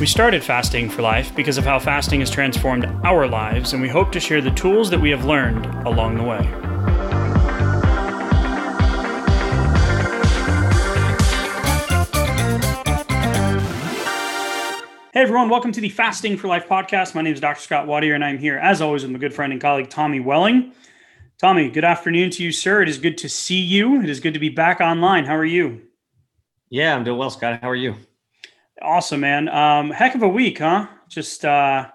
We started Fasting for Life because of how fasting has transformed our lives, and we hope to share the tools that we have learned along the way. Hey everyone, welcome to the Fasting for Life podcast. My name is Dr. Scott Watier, and I'm here, as always, with my good friend and colleague Tommy Welling. Tommy, good afternoon to you, sir. It is good to see you. It is good to be back online. How are you? Yeah, I'm doing well, Scott. How are you? Awesome, man. Um, heck of a week, huh? Just uh,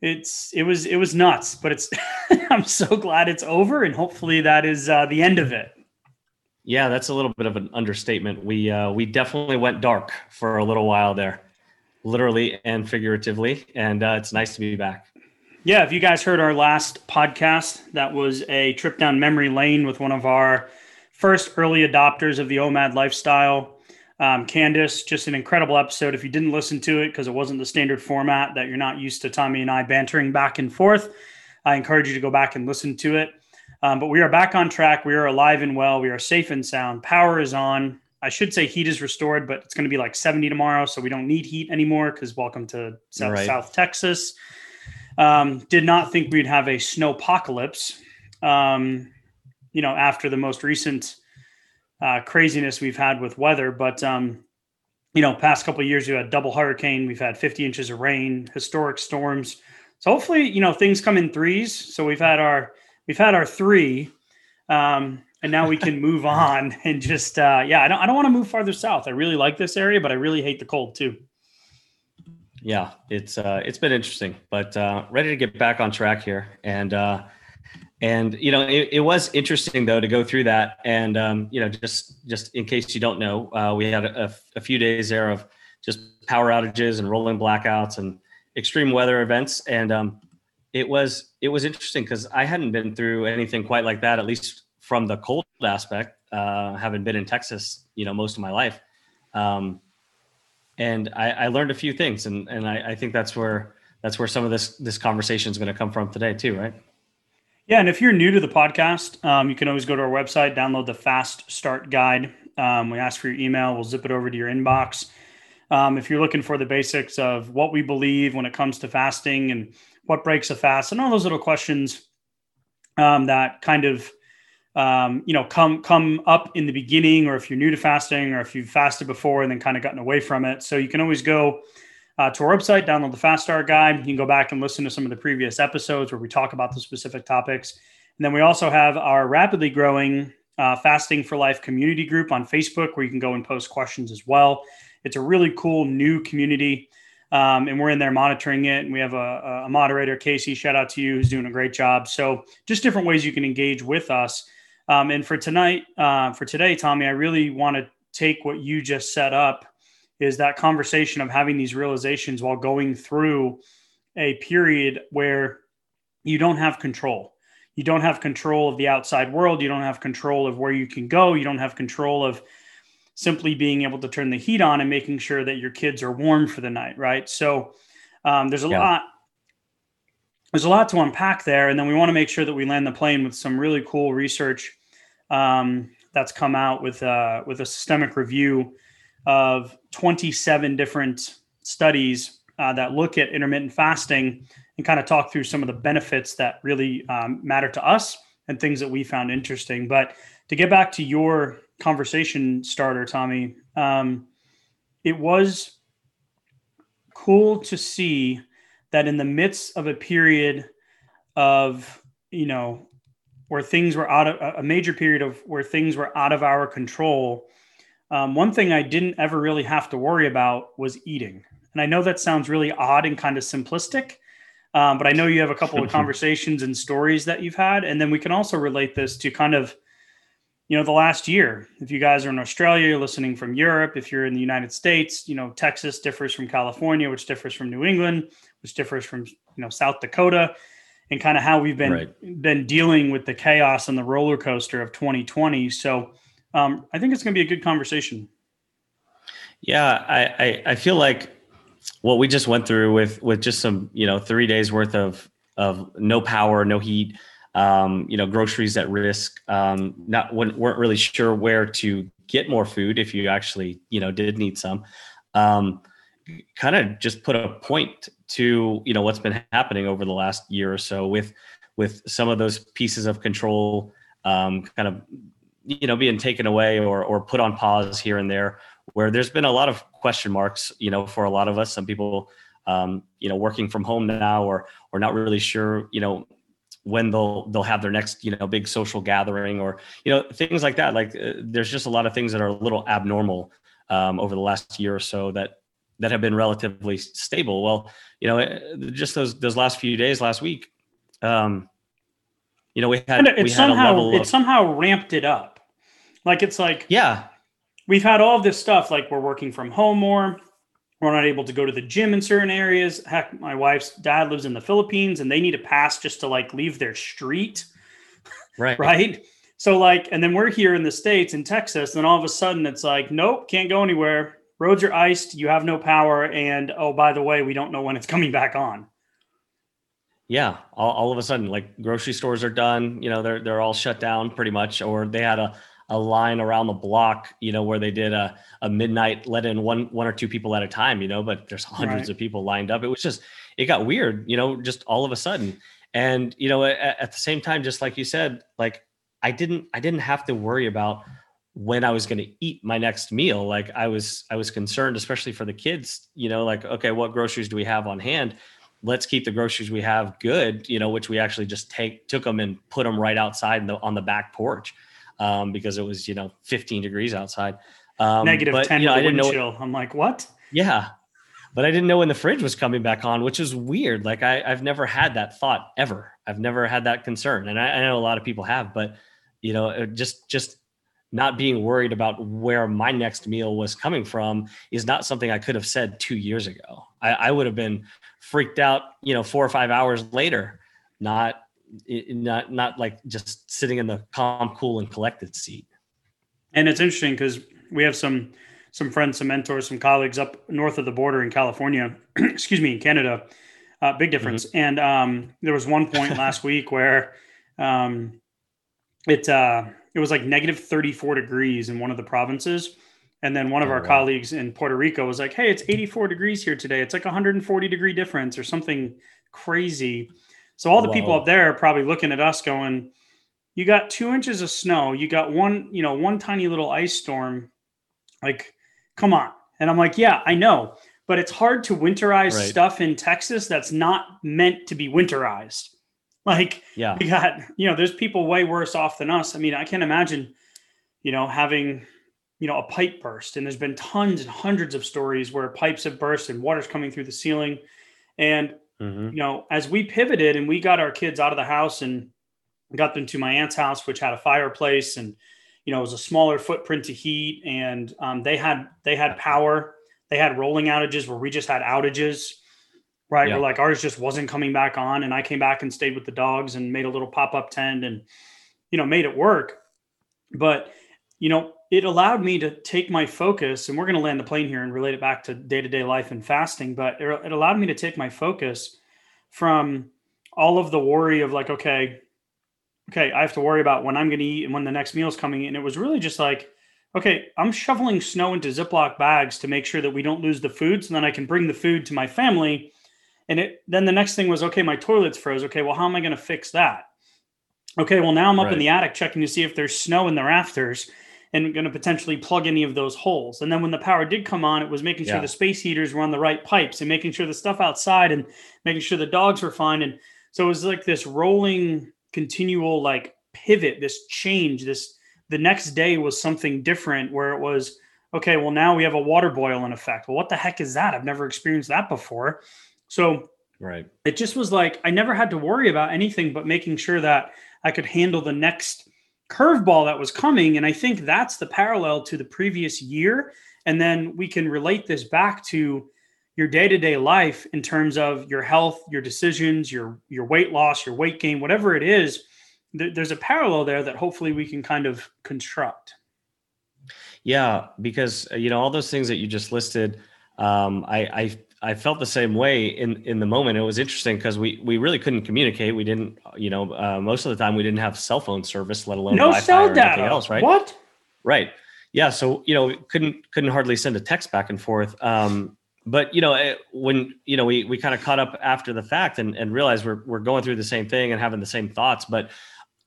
it's it was it was nuts, but it's I'm so glad it's over, and hopefully that is uh, the end of it. Yeah, that's a little bit of an understatement. We uh, we definitely went dark for a little while there literally and figuratively. And uh, it's nice to be back. Yeah, if you guys heard our last podcast, that was a trip down memory lane with one of our first early adopters of the OMAD lifestyle, um, Candace. Just an incredible episode. If you didn't listen to it because it wasn't the standard format that you're not used to Tommy and I bantering back and forth, I encourage you to go back and listen to it. Um, but we are back on track. We are alive and well. We are safe and sound. Power is on. I should say heat is restored, but it's going to be like 70 tomorrow, so we don't need heat anymore because welcome to South, right. South Texas. Um, did not think we'd have a snow apocalypse. Um, you know, after the most recent uh, craziness we've had with weather, but um, you know, past couple years we had double hurricane, we've had 50 inches of rain, historic storms. So hopefully, you know, things come in threes. So we've had our we've had our three. Um, and now we can move on and just uh, yeah i don't, I don't want to move farther south i really like this area but i really hate the cold too yeah it's uh, it's been interesting but uh, ready to get back on track here and uh, and you know it, it was interesting though to go through that and um, you know just just in case you don't know uh, we had a, a few days there of just power outages and rolling blackouts and extreme weather events and um, it was it was interesting because i hadn't been through anything quite like that at least from the cold aspect, uh, having been in Texas, you know, most of my life. Um, and I, I, learned a few things, and and I, I, think that's where that's where some of this this conversation is going to come from today too, right? Yeah, and if you're new to the podcast, um, you can always go to our website, download the Fast Start Guide. Um, we ask for your email, we'll zip it over to your inbox. Um, if you're looking for the basics of what we believe when it comes to fasting and what breaks a fast, and all those little questions um, that kind of um, you know, come come up in the beginning, or if you're new to fasting, or if you've fasted before and then kind of gotten away from it. So you can always go uh, to our website, download the Fast Start Guide. You can go back and listen to some of the previous episodes where we talk about the specific topics. And then we also have our rapidly growing uh, Fasting for Life community group on Facebook, where you can go and post questions as well. It's a really cool new community. Um, and we're in there monitoring it. And we have a, a moderator, Casey, shout out to you, who's doing a great job. So, just different ways you can engage with us. Um, and for tonight, uh, for today, Tommy, I really want to take what you just set up is that conversation of having these realizations while going through a period where you don't have control. You don't have control of the outside world. You don't have control of where you can go. You don't have control of simply being able to turn the heat on and making sure that your kids are warm for the night, right? So um, there's a yeah. lot there's a lot to unpack there and then we want to make sure that we land the plane with some really cool research um, that's come out with uh, with a systemic review of 27 different studies uh, that look at intermittent fasting and kind of talk through some of the benefits that really um, matter to us and things that we found interesting. But to get back to your conversation starter, Tommy, um, it was cool to see that in the midst of a period of you know where things were out of a major period of where things were out of our control. Um, one thing I didn't ever really have to worry about was eating. And I know that sounds really odd and kind of simplistic, um, but I know you have a couple of conversations and stories that you've had. And then we can also relate this to kind of, you know, the last year. If you guys are in Australia, you're listening from Europe. If you're in the United States, you know, Texas differs from California, which differs from New England, which differs from, you know, South Dakota and kind of how we've been right. been dealing with the chaos and the roller coaster of 2020. So um, I think it's going to be a good conversation. Yeah, I, I, I feel like what we just went through with with just some you know three days worth of of no power, no heat, um, you know, groceries at risk. Um, not weren't really sure where to get more food if you actually you know did need some. Um, kind of just put a point to you know what's been happening over the last year or so with with some of those pieces of control um, kind of you know being taken away or or put on pause here and there where there's been a lot of question marks you know for a lot of us. Some people um, you know working from home now or or not really sure you know when they'll they'll have their next you know big social gathering or you know things like that. Like uh, there's just a lot of things that are a little abnormal um, over the last year or so that that have been relatively stable. Well you know uh, just those those last few days last week um you know we had it we somehow it of, somehow ramped it up like it's like yeah. we've had all this stuff like we're working from home more. We're not able to go to the gym in certain areas. Heck my wife's dad lives in the philippines and they need a pass just to like leave their street. Right. Right? So like and then we're here in the states in texas and all of a sudden it's like nope can't go anywhere. Roads are iced. You have no power. And oh by the way we don't know when it's coming back on. Yeah. All, all of a sudden like grocery stores are done. You know they're they're all shut down pretty much or they had a a line around the block, you know, where they did a, a midnight let in one one or two people at a time, you know, but there's hundreds right. of people lined up. It was just it got weird, you know, just all of a sudden. And you know, at, at the same time, just like you said, like I didn't I didn't have to worry about when I was going to eat my next meal. Like I was I was concerned, especially for the kids, you know, like, okay, what groceries do we have on hand? Let's keep the groceries we have good, you know, which we actually just take took them and put them right outside the, on the back porch um, because it was you know 15 degrees outside. Um, Negative but, 10 you know, I didn't know chill. I'm like, what? Yeah, but I didn't know when the fridge was coming back on, which is weird. Like I, have never had that thought ever. I've never had that concern, and I, I know a lot of people have, but you know, just just not being worried about where my next meal was coming from is not something I could have said two years ago. I, I would have been freaked out, you know, four or five hours later, not not not like just sitting in the calm, cool, and collected seat. And it's interesting because we have some some friends, some mentors, some colleagues up north of the border in California. excuse me, in Canada. Uh, big difference. Mm-hmm. And um, there was one point last week where um, it uh, it was like negative 34 degrees in one of the provinces. And then one of oh, our wow. colleagues in Puerto Rico was like, "Hey, it's 84 degrees here today. It's like 140 degree difference or something crazy." So all the Whoa. people up there are probably looking at us going, you got two inches of snow, you got one, you know, one tiny little ice storm. Like, come on. And I'm like, yeah, I know. But it's hard to winterize right. stuff in Texas that's not meant to be winterized. Like, yeah, we got, you know, there's people way worse off than us. I mean, I can't imagine, you know, having, you know, a pipe burst. And there's been tons and hundreds of stories where pipes have burst and water's coming through the ceiling. And Mm-hmm. You know, as we pivoted and we got our kids out of the house and got them to my aunt's house, which had a fireplace and you know it was a smaller footprint to heat, and um, they had they had power. They had rolling outages where we just had outages, right? Yeah. Where like ours just wasn't coming back on, and I came back and stayed with the dogs and made a little pop up tent and you know made it work. But you know, it allowed me to take my focus, and we're going to land the plane here and relate it back to day to day life and fasting, but it, allowed me to take my focus from all of the worry of like, okay, okay, I have to worry about when I'm going to eat and when the next meal is coming. And it was really just like, okay, I'm shoveling snow into Ziploc bags to make sure that we don't lose the food. So then I can bring the food to my family. And it, then the next thing was, okay, my toilet's froze. Okay, well, how am I going to fix that? Okay, well, now I'm up right. in the attic checking to see if there's snow in the rafters and going to potentially plug any of those holes. And then when the power did come on, it was making sure yeah. the space heaters were on the right pipes and making sure the stuff outside and making sure the dogs were fine. And so it was like this rolling, continual like pivot, this change, this the next day was something different where it was, okay, well, now we have a water boil in effect. Well, what the heck is that? I've never experienced that before. So right. It just was like I never had to worry about anything but making sure that I could handle the next curveball that was coming. And I think that's the parallel to the previous year. And then we can relate this back to, your day-to-day life in terms of your health your decisions your your weight loss your weight gain whatever it is th- there's a parallel there that hopefully we can kind of construct yeah because you know all those things that you just listed um, I, I I felt the same way in in the moment. It was interesting because we we really couldn't communicate. We didn't, you know, uh, most of the time we didn't have cell phone service, let alone no Wi-Fi cell or data anything else, right? what Right. Yeah. So you know, couldn't couldn't hardly send a text back and forth. Um, but you know, it, when you know we we kind of caught up after the fact and and realized we're we're going through the same thing and having the same thoughts, but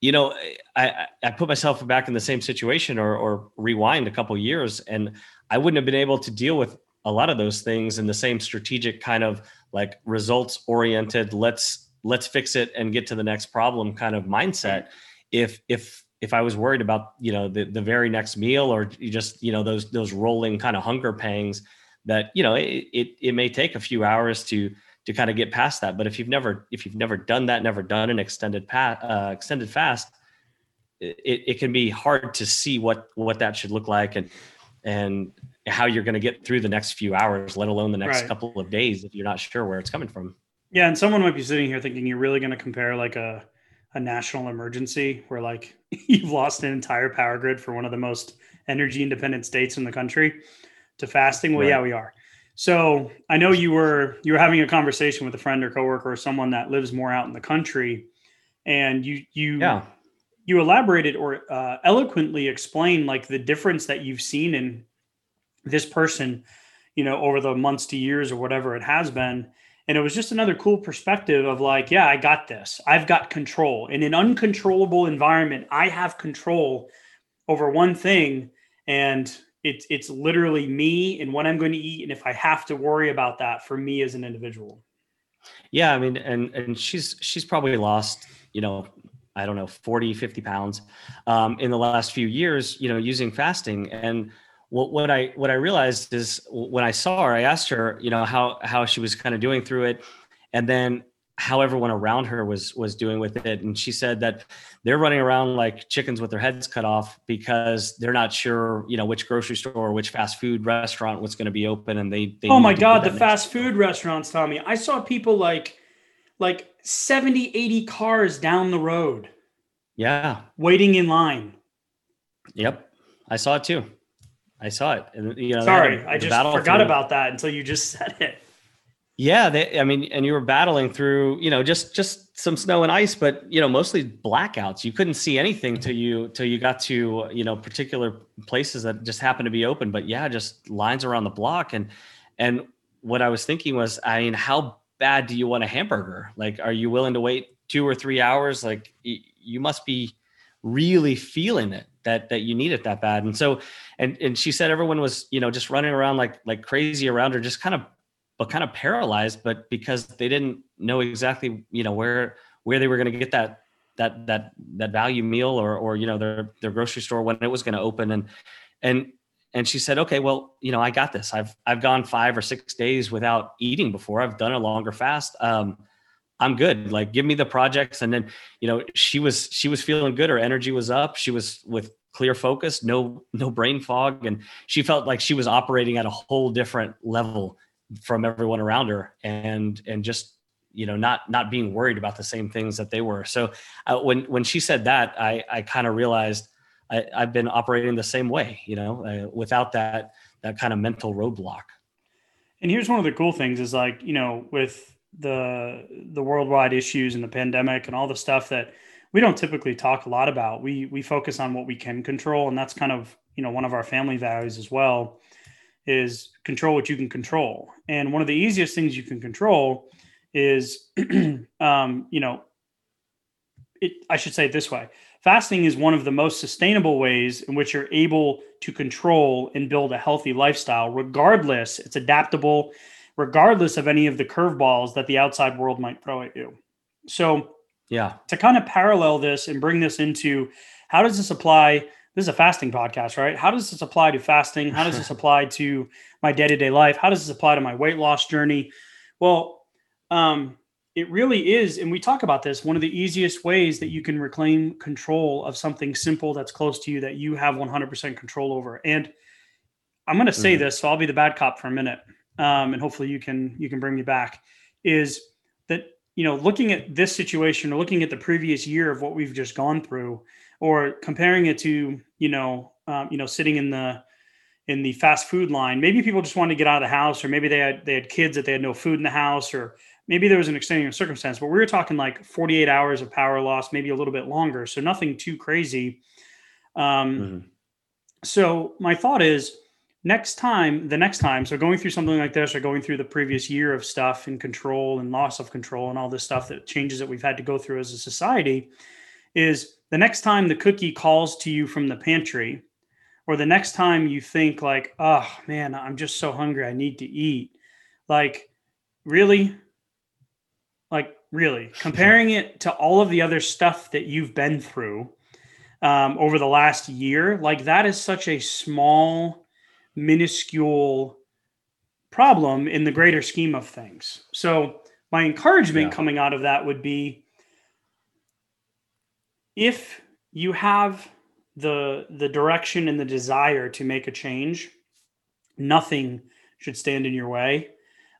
you know, I I put myself back in the same situation or or rewind a couple years, and I wouldn't have been able to deal with a lot of those things in the same strategic kind of like results oriented let's let's fix it and get to the next problem kind of mindset. If if if i was worried about you know the, the very next meal or just you know those those rolling kind of hunger pangs that you know it, it it may take a few hours to to kind of get past that. But if you've never if you've never done that never done an extended pat uh, extended fast it, it can be hard to see what what that should look like and and how you're going to get through the next few hours, let alone the next Right. couple of days if you're not sure where it's coming from. Yeah, and someone might be sitting here thinking you're really going to compare like a a national emergency where like you've lost an entire power grid for one of the most energy independent states in the country to fasting. Well, Right. yeah, we are. So I know you were you were having a conversation with a friend or coworker or someone that lives more out in the country, and you you Yeah. You elaborated or uh, eloquently explained like the difference that you've seen in this person you know over the months to years or whatever it has been. And it was just another cool perspective of like yeah i got this. I've got control. In an uncontrollable environment i have control over one thing and it's it's literally me and what i'm going to eat and if i have to worry about that for me as an individual. Yeah. I mean, and, and she's, she's probably lost, you know, I don't know, 40, 50 pounds um, in the last few years, you know, using fasting. And what, what I, what I realized is when I saw her, I asked her, you know, how, how she was kind of doing through it. And then how everyone around her was, was doing with it. And she said that they're running around like chickens with their heads cut off because they're not sure, you know, which grocery store or which fast food restaurant was going to be open. And they, they oh my god the fast food restaurants tommy i saw people like like 70 80 cars down the road Yeah. waiting in line Yep, I saw it too. I saw it, and you know, sorry a- i just forgot through- about that until you just said it Yeah, they, I mean, and you were battling through, you know, just just some snow and ice, but you know, mostly blackouts. You couldn't see anything till you till you got to you know particular places that just happened to be open. But yeah, just lines around the block, and and what I was thinking was, I mean, how bad do you want a hamburger? Like, are you willing to wait two or three hours? Like, you must be really feeling it that that you need it that bad. And so, and and she said everyone was you know just running around like like crazy around her, just kind of but kind of paralyzed, but because they didn't know exactly, you know, where where they were going to get that that that that value meal or or you know their their grocery store when it was going to open and and and she said, okay, well, you know, I got this. I've I've gone five or six days without eating before. I've done a longer fast. Um, I'm good. Like, give me the projects, and then you know, she was she was feeling good. Her energy was up. She was with clear focus, no no brain fog, and she felt like she was operating at a whole different level from everyone around her and and just you know not not being worried about the same things that they were so uh, when when she said that i i kind of realized I, i've been operating the same way you know uh, without that that kind of mental roadblock And here's one of the cool things is like, you know, with the the worldwide issues and the pandemic and all the stuff that we don't typically talk a lot about. We we focus on what we can control and that's kind of, you know, one of our family values as well is control what you can control. And one of the easiest things you can control is um, you know, it I should say it this way. Fasting is one of the most sustainable ways in which you're able to control and build a healthy lifestyle, regardless, it's adaptable, regardless of any of the curveballs that the outside world might throw at you. So, yeah to kind of parallel this and bring this into how does this apply? This is a fasting podcast, right? How does this apply to fasting? How does this apply to my day to day life? How does this apply to my weight loss journey? Well, um, it really is, and we talk about this. One of the easiest ways that you can reclaim control of something simple that's close to you that you have 100% control over. And I'm going to say Mhm. this, so I'll be the bad cop for a minute. um, and hopefully you can you can bring me back, is that you know looking at this situation or looking at the previous year of what we've just gone through, or comparing it to you know um, you know sitting in the in the fast food line. Maybe people just wanted to get out of the house, or maybe they had they had kids that they had no food in the house, or maybe there was an extenuating circumstance. But we were talking like 48 hours of power loss, maybe a little bit longer, so nothing too crazy. Um, mm-hmm. So my thought is next time, the next time, so going through something like this, or going through the previous year of stuff and control and loss of control and all this stuff that changes that we've had to go through as a society, is the next time the cookie calls to you from the pantry or the next time you think like oh man i'm just so hungry i need to eat like really really comparing it to all of the other stuff that you've been through um, over the last year like that is such a small minuscule problem in the greater scheme of things so my encouragement yeah. coming out of that would be if you have the the direction and the desire to make a change, nothing should stand in your way.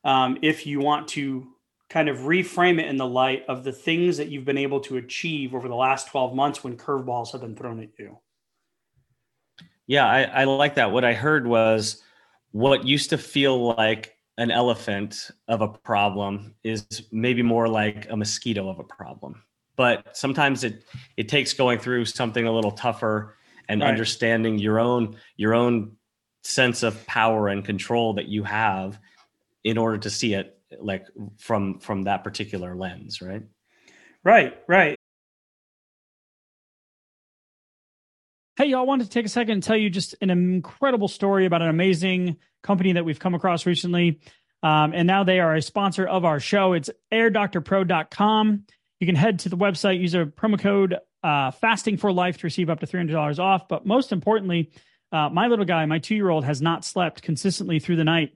Um, if you want to kind of reframe it in the light of the things that you've been able to achieve over the last 12 months when curveballs have been thrown at you. Yeah, I, I like that. What I heard was what used to feel like an elephant of a problem is maybe more like a mosquito of a problem but sometimes it it takes going through something a little tougher and right. understanding your own your own sense of power and control that you have in order to see it like from from that particular lens right? Right right. Hey y'all wanted to take a second and tell you just an incredible story about an amazing company that we've come across recently. Um, and now they are a sponsor of our show. It's airdoctorpro.com you can head to the website, use a promo code uh, fasting for life to receive up to $300 off. But most importantly, uh, my little guy, my two year old, has not slept consistently through the night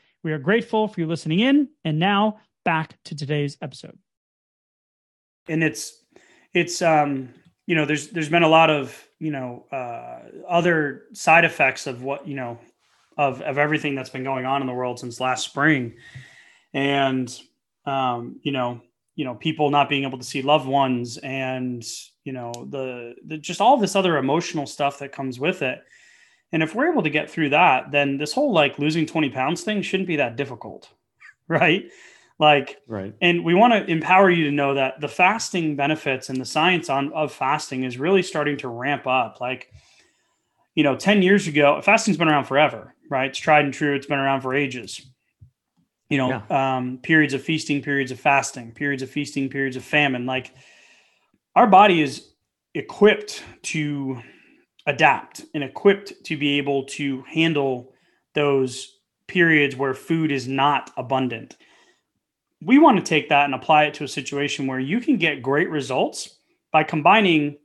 We are grateful for you listening in. And now back to today's episode. And it's, it's, um, you know, there's, there's been a lot of, you know, uh, other side effects of what, you know, of, of everything that's been going on in the world since last spring. And, um, you know, you know people not being able to see loved ones and you know the, the just all this other emotional stuff that comes with it and if we're able to get through that then this whole like losing 20 pounds thing shouldn't be that difficult right? Like right. and we want to empower you to know that the fasting benefits and the science on of fasting is really starting to ramp up. Like you know 10 years ago fasting's been around forever right? It's tried and true. It's been around for ages. You know yeah. um, periods of feasting periods of fasting periods of feasting periods of famine. Like our body is equipped to adapt and equipped to be able to handle those periods where food is not abundant we want to take that and apply it to a situation where you can get great results by combining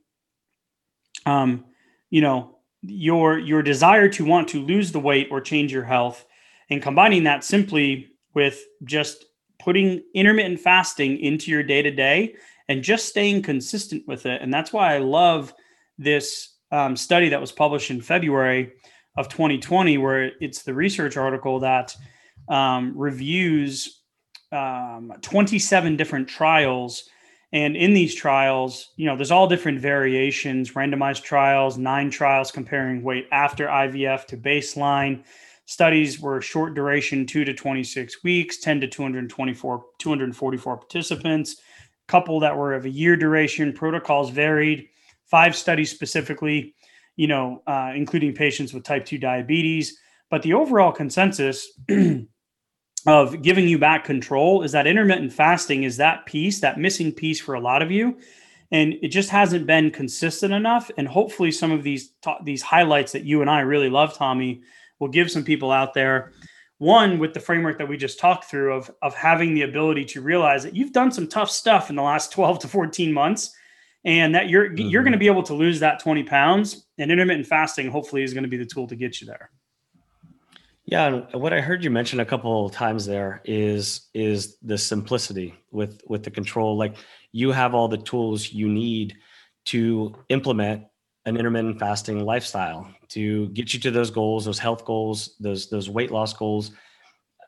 um, you know your your desire to want to lose the weight or change your health and combining that simply with just putting intermittent fasting into your day to day and just staying consistent with it. And that's why I love this um, study that was published in February of 2020, where it's the research article that um, reviews um, 27 different trials. And in these trials, you know, there's all different variations, randomized trials, nine trials comparing weight after IVF to baseline Studies were short duration, two to 26 weeks, 10 to 224, 244 participants. Couple that were of a year duration. Protocols varied. Five studies specifically, you know, uh, including patients with type 2 diabetes. But the overall consensus of giving you back control is that intermittent fasting is that piece, that missing piece for a lot of you. And it just hasn't been consistent enough. And hopefully some of these these highlights that you and I really love Tommy will give some people out there one with the framework that we just talked through of of having the ability to realize that you've done some tough stuff in the last 12 to 14 months and that you're mm-hmm. you're going to be able to lose that 20 pounds and intermittent fasting hopefully is going to be the tool to get you there yeah and what i heard you mention a couple times there is is the simplicity with with the control like you have all the tools you need to implement an intermittent fasting lifestyle to get you to those goals, those health goals, those those weight loss goals.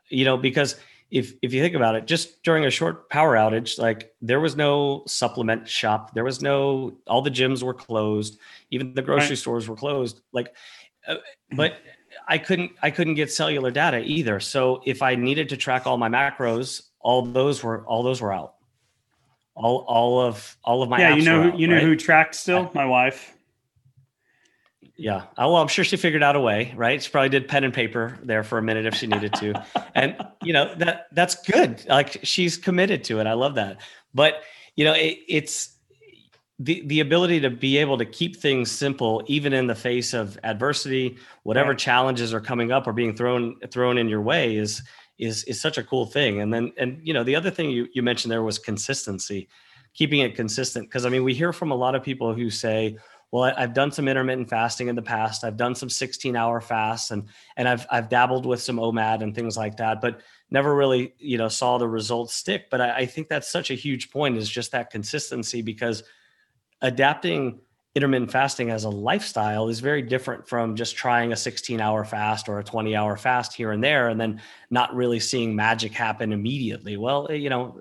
You know, because if if you think about it, just during a short power outage, like there was no supplement shop, there was no all the gyms were closed, even the grocery right. stores were closed. Like, uh, but I couldn't I couldn't get cellular data either. So if I needed to track all my macros, all those were all those were out. All all of all of my yeah. you know out, you know right? who tracked still? My wife. Yeah. Oh, well, I'm sure she figured out a way, right? She probably did pen and paper there for a minute if she needed to. and you know, that that's good. Like she's committed to it. I love that. But you know, it, it's the the ability to be able to keep things simple even in the face of adversity, whatever right. challenges are coming up or being thrown thrown in your way is is is such a cool thing. And then and you know, the other thing you you mentioned there was consistency, keeping it consistent because I mean, we hear from a lot of people who say, well i've done some intermittent fasting in the past. I've done some 16 hour fasts and and i've i've dabbled with some omad and things like that but never really you know saw the results stick. But I, I think that's such a huge point is just that consistency because adapting intermittent fasting as a lifestyle is very different from just trying a 16 hour fast or a 20 hour fast here and there and then not really seeing magic happen immediately. Well eh, you know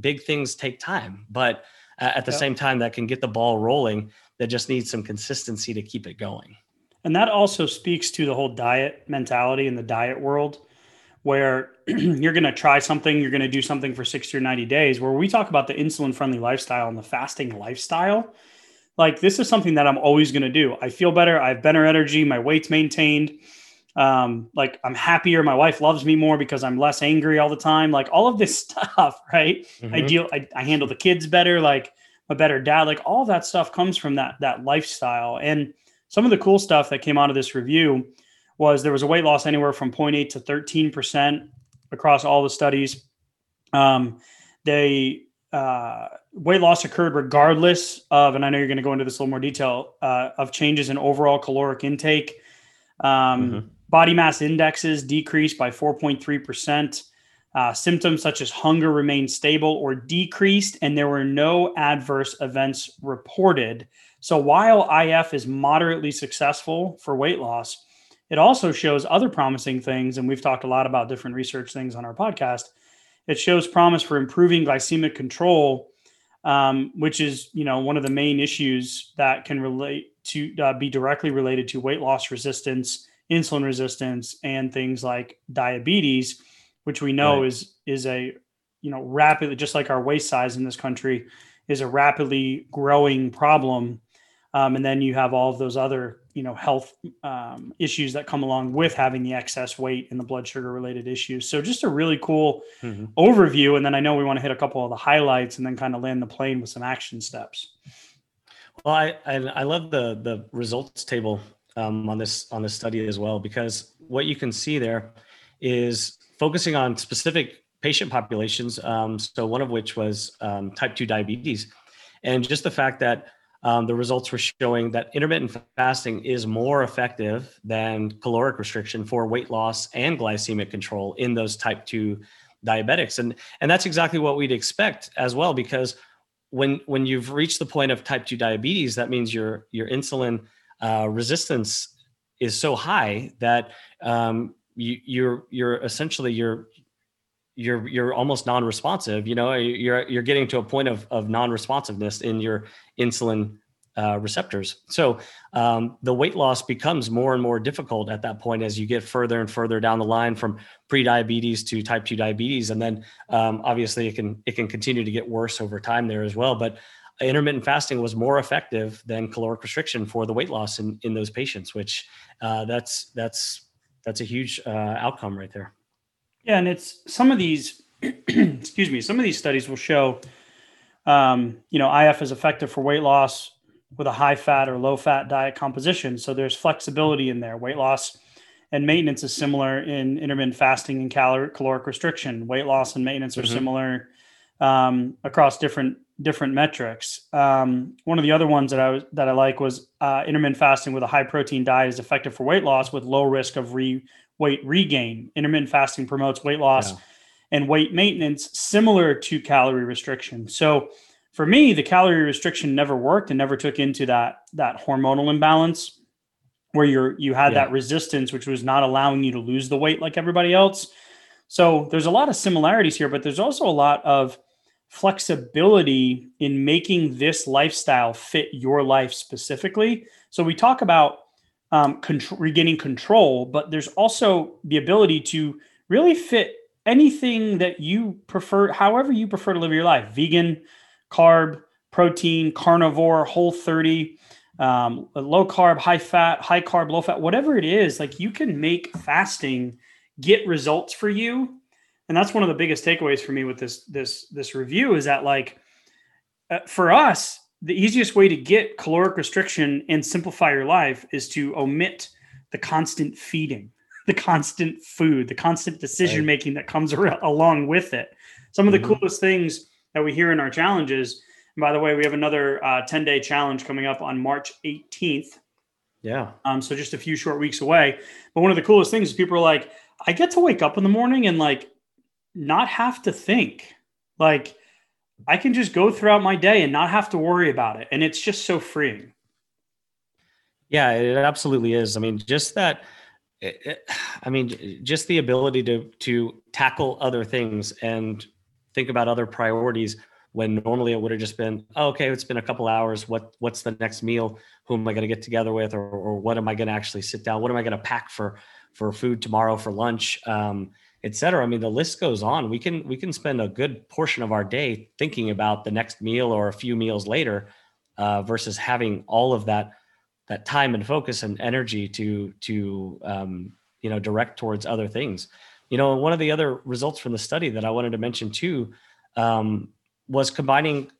big things take time but uh, at the same time that can get the ball rolling that just needs some consistency to keep it going. And that also speaks to the whole diet mentality in the diet world, where you're going to try something, you're going to do something for 60 or 90 days. Where we talk about the insulin friendly lifestyle and the fasting lifestyle, like this is something that I'm always going to do. I feel better, I have better energy, my weight's maintained. Um, like I'm happier, my wife loves me more because I'm less angry all the time. Like all of this stuff, right? Mm-hmm. I deal, I, I handle the kids better. Like a better dad like all that stuff comes from that that lifestyle. And some of the cool stuff that came out of this review was there was a weight loss anywhere from 0.8 to 13% across all the studies. Um, they uh, weight loss occurred regardless of and i know you're going to go into this a little more detail uh, of changes in overall caloric intake. Um, mm-hmm. body mass indexes decreased by 4.3% uh, symptoms such as hunger remained stable or decreased, and there were no adverse events reported. So while IF is moderately successful for weight loss, it also shows other promising things. And we've talked a lot about different research things on our podcast. it shows promise for improving glycemic control, um, which is you know one of the main issues that can relate to uh, be directly related to weight loss resistance, insulin resistance, and things like diabetes, which we know right. is is a you know rapidly just like our waist size in this country is a rapidly growing problem um, and then you have all of those other you know health um, issues that come along with having the excess weight and the blood sugar related issues so just a really cool mm-hmm. overview and then i know we want to hit a couple of the highlights and then kind of land the plane with some action steps well i i, I love the the results table um, on this on this study as well because what you can see there is focusing on specific patient populations um, so one of which was um, type 2 diabetes. And just the fact that um, the results were showing that intermittent fasting is more effective than caloric restriction for weight loss and glycemic control in those type 2 diabetics. And and that's exactly what we'd expect as well because when when you've reached the point of type 2 diabetes that means your your insulin uh, resistance is so high that um, you, you're you're essentially you're you're you're almost non-responsive you know? You're you're getting to a point of of non-responsiveness in your insulin uh, receptors. So um, the weight loss becomes more and more difficult at that point as you get further and further down the line from pre-diabetes to type 2 diabetes. And then um, obviously it can it can continue to get worse over time there as well. But intermittent fasting was more effective than caloric restriction for the weight loss in in those patients which uh, that's that's that's a huge uh, outcome right there yeah, and it's some of these, excuse me, some of these studies will show, um, you know, IF is effective for weight loss with a high fat or low fat diet composition. So there's flexibility in there. Weight loss and maintenance is similar in intermittent fasting and caloric caloric restriction. Weight loss and maintenance are mm-hmm. similar um, across different different metrics. Um, one of the other ones that I was that I like was uh, intermittent fasting with a high protein diet is effective for weight loss with low risk of re weight regain. Intermittent fasting promotes weight loss yeah. and weight maintenance, similar to calorie restriction. So for me, the calorie restriction never worked and never took into that that hormonal imbalance where you're you had yeah. that resistance, which was not allowing you to lose the weight like everybody else. So there's a lot of similarities here, but there's also a lot of flexibility in making this lifestyle fit your life specifically. So we talk about um, regaining control, but there's also the ability to really fit anything that you prefer, however you prefer to live your life vegan, carb, protein, carnivore, whole 30, um, low carb, high fat, high carb, low fat, whatever it is, like you can make fasting get results for you. And that's one of the biggest takeaways for me with this this this review is that like uh, for us the easiest way to get caloric restriction and simplify your life is to omit the constant feeding, the constant food, the constant decision making that comes along with it. Some of the mm-hmm. coolest things that we hear in our challenges. And by the way, we have another uh, 10 day challenge coming up on March 18th. Yeah. Um, so just a few short weeks away. But one of the coolest things is people are like, I get to wake up in the morning and like not have to think. Like I can just go throughout my day and not have to worry about it. And it's just so freeing. Yeah, it absolutely is. I mean, just that. I mean, just the ability to to tackle other things and think about other priorities when normally it would have just been, oh, okay, it's been a couple hours. What what's the next meal? Who am I going to get together with, or, or what am I going to actually sit down? What am I going to pack for for food tomorrow for lunch? Um, et cetera. I mean, the list goes on. We can we can spend a good portion of our day thinking about the next meal or a few meals later, uh, versus having all of that that time and focus and energy to to um, you know direct towards other things. You know, one of the other results from the study that I wanted to mention too um, was combining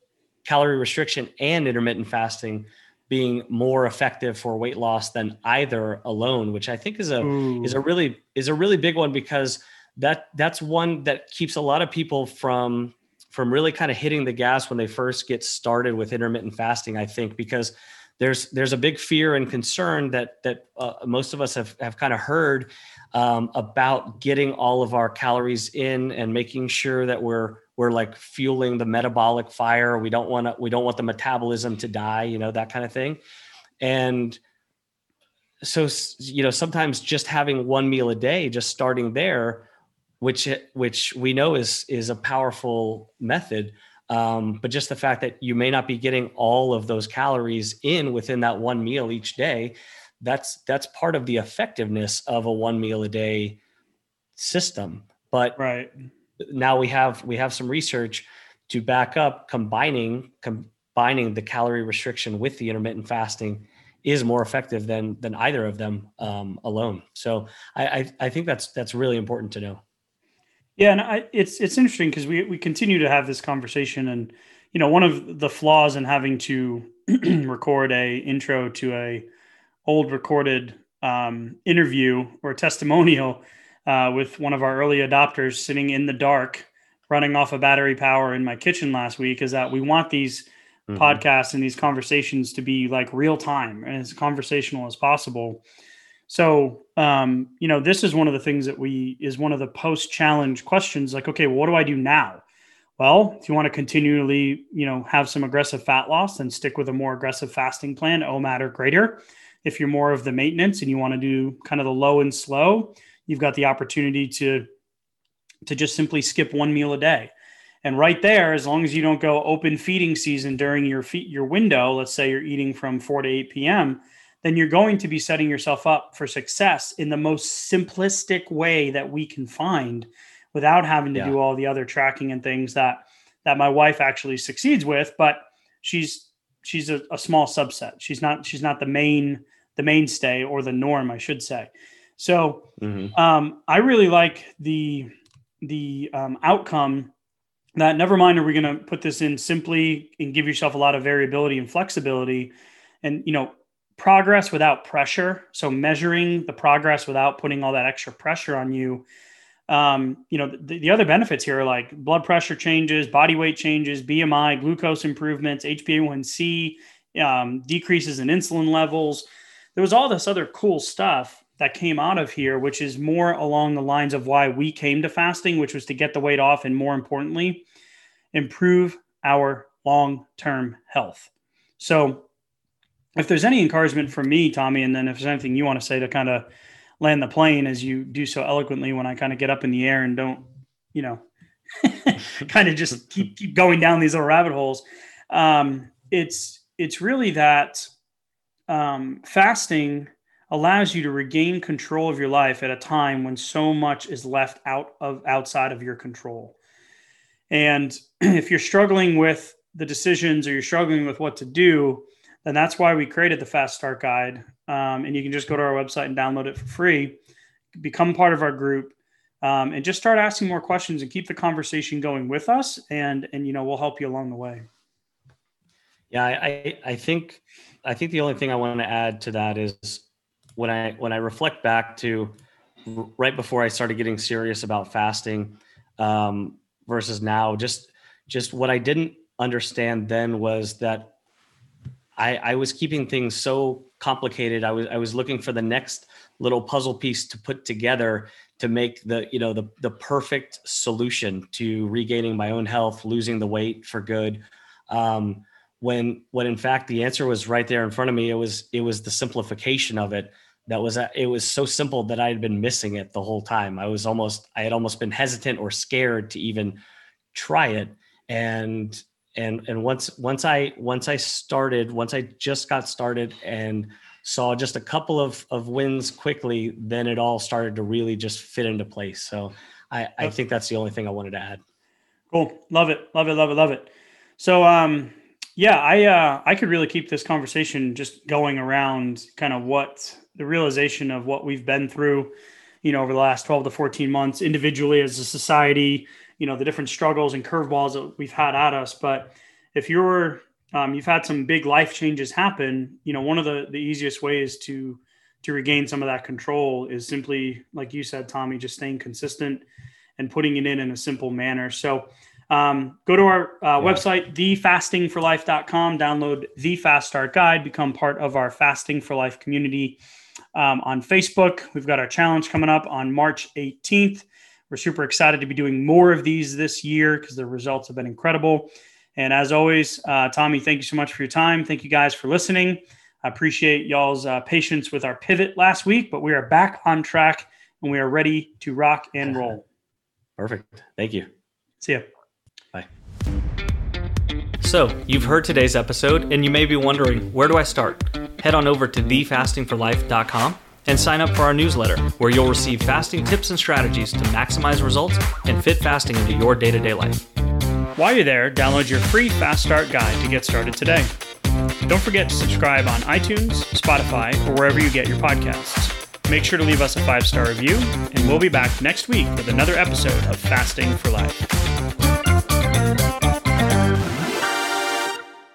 calorie restriction and intermittent fasting being more effective for weight loss than either alone, which I think is a Ooh. is a really is a really big one because that that's one that keeps a lot of people from from really kind of hitting the gas when they first get started with intermittent fasting i think because there's there's a big fear and concern that that uh, most of us have have kind of heard um, about getting all of our calories in and making sure that we're we're like fueling the metabolic fire. We don't want to we don't want the metabolism to die you know that kind of thing. And so you know sometimes just having one meal a day just starting there which which we know is is a powerful method. Um, but just the fact that you may not be getting all of those calories in within that one meal each day, that's that's part of the effectiveness of a one meal a day system. But right now we have we have some research to back up combining combining the calorie restriction with the intermittent fasting is more effective than than either of them um, alone. So I, I, I think that's that's really important to know. Yeah, and I, it's it's interesting because we we continue to have this conversation, and you know one of the flaws in having to record a intro to a old recorded um, interview or testimonial uh, with one of our early adopters sitting in the dark, running off a of battery power in my kitchen last week is that we want these mm-hmm. podcasts and these conversations to be like real time and as conversational as possible. So, um, you know, this is one of the things that we is one of the post challenge questions like, okay, what do I do now? Well, if you want to continually, you know, have some aggressive fat loss, then stick with a more aggressive fasting plan, OMAD or greater. If you're more of the maintenance and you want to do kind of the low and slow, you've got the opportunity to to just simply skip one meal a day. And right there, as long as you don't go open feeding season during your feed, your window, let's say you're eating from 4 to 8 p.m., then you're going to be setting yourself up for success in the most simplistic way that we can find without having to yeah. do all the other tracking and things that that my wife actually succeeds with, but she's she's a, a small subset. She's not she's not the main the mainstay or the norm, I should say. So mm-hmm. um, I really like the the um, outcome that never mind are we going to put this in simply and give yourself a lot of variability and flexibility and you know progress without pressure so measuring the progress without putting all that extra pressure on you um, you know the, the, other benefits here are like blood pressure changes body weight changes bmi glucose improvements hba1c um, decreases in insulin levels there was all this other cool stuff that came out of here, which is more along the lines of why we came to fasting, which was to get the weight off and more importantly, improve our long term health. So, if there's any encouragement from me, Tommy, and then if there's anything you want to say to kind of land the plane as you do so eloquently when I kind of get up in the air and don't, you know, kind of just keep, keep going down these little rabbit holes. Um, it's it's really that um, fasting allows you to regain control of your life at a time when so much is left out of outside of your control. And if you're struggling with the decisions or you're struggling with what to do, then that's why we created the Fast Start Guide. Um, and you can just go to our website and download it for free, become part of our group, um, and just start asking more questions and keep the conversation going with us. And and you know we'll help you along the way. Yeah, I I think I think the only thing I want to add to that is when I when I reflect back to right before I started getting serious about fasting um, versus now, just just what I didn't understand then was that I, I was keeping things so complicated. I was I was looking for the next little puzzle piece to put together to make the you know the the perfect solution to regaining my own health, losing the weight for good. Um, when when in fact the answer was right there in front of me, it was it was the simplification of it that was it was so simple that I had been missing it the whole time. I was almost I had almost been hesitant or scared to even try it. And and and once once I once I started, once I just got started and saw just a couple of of wins quickly, then it all started to really just fit into place. So I, I think that's the only thing I wanted to add. Cool. Love it. Love it. Love it. Love it. So um yeah, I uh I could really keep this conversation just going around kind of what the realization of what we've been through, you know, over the last 12 to 14 months individually as a society, you know, the different struggles and curveballs that we've had at us. But if you're, um, you've had some big life changes happen, you know, one of the, the easiest ways to, to regain some of that control is simply, like you said, Tommy, just staying consistent and putting it in in a simple manner. So, um, go to our uh, yeah. website, thefastingforlife.com, download the Fast Start Guide, become part of our Fasting for Life community um, on Facebook. We've got our challenge coming up on March 18th. We're super excited to be doing more of these this year because the results have been incredible. And as always, uh, Tommy, thank you so much for your time. Thank you guys for listening. I appreciate y'all's uh, patience with our pivot last week, but we are back on track and we are ready to rock and roll. Perfect. Thank you. See ya. Bye. So, you've heard today's episode, and you may be wondering where do I start? Head on over to thefastingforlife.com and sign up for our newsletter, where you'll receive fasting tips and strategies to maximize results and fit fasting into your day to day life. While you're there, download your free Fast Start guide to get started today. Don't forget to subscribe on iTunes, Spotify, or wherever you get your podcasts. Make sure to leave us a five star review, and we'll be back next week with another episode of Fasting for Life.